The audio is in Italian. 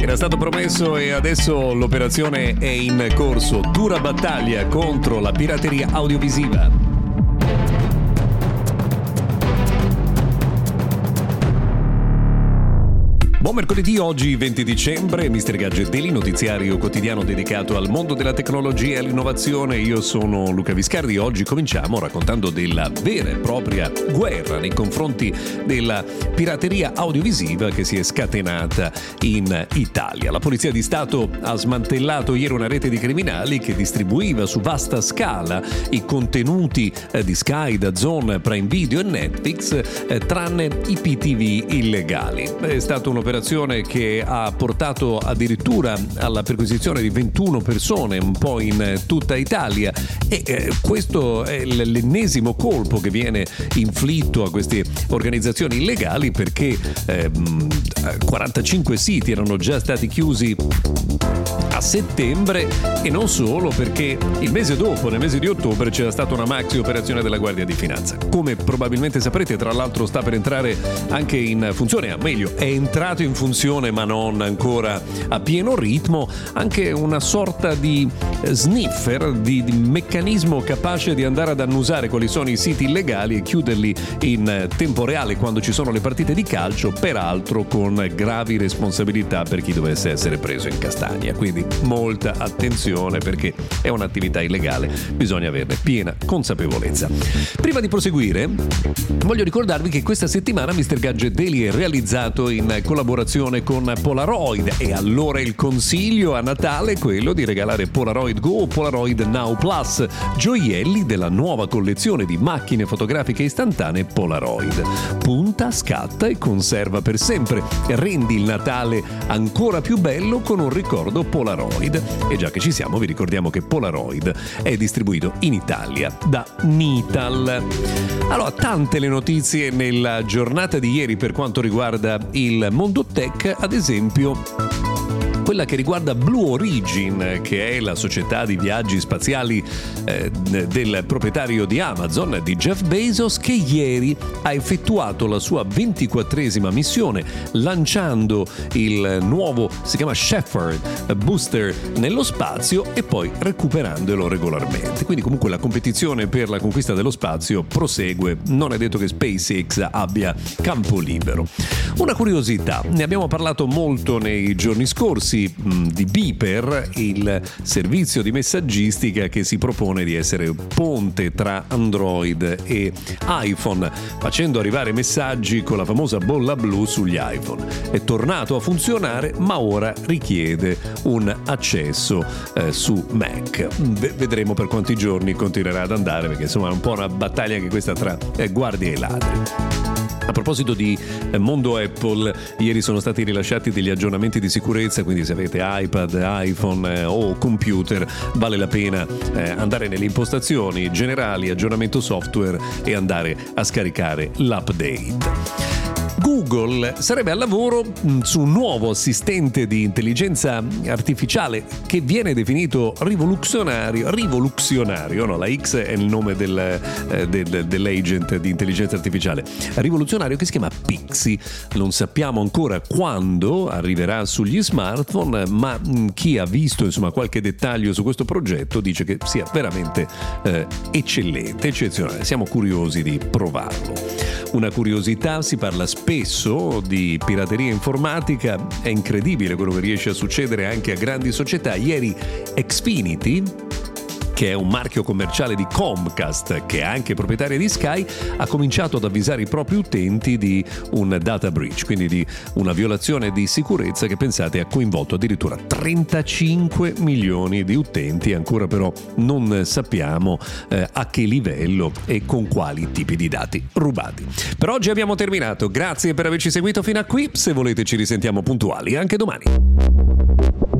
Era stato promesso e adesso l'operazione è in corso. Dura battaglia contro la pirateria audiovisiva. Buon mercoledì, oggi 20 dicembre, Mr. Gadget Daily, notiziario quotidiano dedicato al mondo della tecnologia e all'innovazione. Io sono Luca Viscardi e oggi cominciamo raccontando della vera e propria guerra nei confronti della pirateria audiovisiva che si è scatenata in Italia. La Polizia di Stato ha smantellato ieri una rete di criminali che distribuiva su vasta scala i contenuti eh, di Sky, Zone, Prime Video e Netflix, eh, tranne i PTV illegali. È stata un'operazione un'operazione che ha portato addirittura alla perquisizione di 21 persone un po' in tutta Italia e eh, questo è l'ennesimo colpo che viene inflitto a queste organizzazioni illegali perché eh, 45 siti erano già stati chiusi a settembre e non solo perché il mese dopo, nel mese di ottobre, c'era stata una maxi operazione della Guardia di Finanza. Come probabilmente saprete, tra l'altro sta per entrare anche in funzione, meglio, è entrato in funzione ma non ancora a pieno ritmo, anche una sorta di sniffer, di, di meccanismo capace di andare ad annusare quali sono i siti illegali e chiuderli in tempo reale quando ci sono le partite di calcio, peraltro con gravi responsabilità per chi dovesse essere preso in castagna. Quindi molta attenzione perché è un'attività illegale, bisogna averne piena consapevolezza. Prima di proseguire, voglio ricordarvi che questa settimana Mr. Gadget Daily è realizzato in collaborazione con Polaroid e allora il consiglio a Natale è quello di regalare Polaroid Go o Polaroid Now Plus, gioielli della nuova collezione di macchine fotografiche istantanee Polaroid. Punta, scatta e conserva per sempre. Rendi il Natale ancora più bello con un ricordo Polaroid. E già che ci siamo, vi ricordiamo che Polaroid è distribuito in Italia da Nital. Allora, tante le notizie nella giornata di ieri per quanto riguarda il mondo tech, ad esempio quella che riguarda Blue Origin, che è la società di viaggi spaziali eh, del proprietario di Amazon, di Jeff Bezos, che ieri ha effettuato la sua 24esima missione lanciando il nuovo, si chiama Shepherd Booster nello spazio e poi recuperandolo regolarmente. Quindi comunque la competizione per la conquista dello spazio prosegue, non è detto che SpaceX abbia campo libero. Una curiosità, ne abbiamo parlato molto nei giorni scorsi, servizi di Beeper, il servizio di messaggistica che si propone di essere ponte tra Android e iPhone, facendo arrivare messaggi con la famosa bolla blu sugli iPhone. È tornato a funzionare, ma ora richiede un accesso eh, su Mac. V- vedremo per quanti giorni continuerà ad andare, perché insomma è un po' una battaglia anche questa tra eh, guardie e ladri. A proposito di eh, mondo Apple, ieri sono stati rilasciati degli aggiornamenti di sicurezza, quindi se avete iPad, iPhone eh, o computer vale la pena eh, andare nelle impostazioni generali, aggiornamento software e andare a scaricare l'update. Google sarebbe al lavoro mm, su un nuovo assistente di intelligenza artificiale che viene definito rivoluzionario, rivoluzionario, no, la X è il nome del, eh, del, dell'agent di intelligenza artificiale, rivoluzionario che si chiama Pixie. Non sappiamo ancora quando arriverà sugli smartphone, ma mm, chi ha visto insomma, qualche dettaglio su questo progetto dice che sia veramente eh, eccellente, eccezionale. Siamo curiosi di provarlo. Una curiosità, si parla spesso di pirateria informatica, è incredibile quello che riesce a succedere anche a grandi società. Ieri Xfinity che è un marchio commerciale di Comcast, che è anche proprietaria di Sky, ha cominciato ad avvisare i propri utenti di un data breach, quindi di una violazione di sicurezza che pensate ha coinvolto addirittura 35 milioni di utenti, ancora però non sappiamo eh, a che livello e con quali tipi di dati rubati. Per oggi abbiamo terminato, grazie per averci seguito fino a qui, se volete ci risentiamo puntuali anche domani.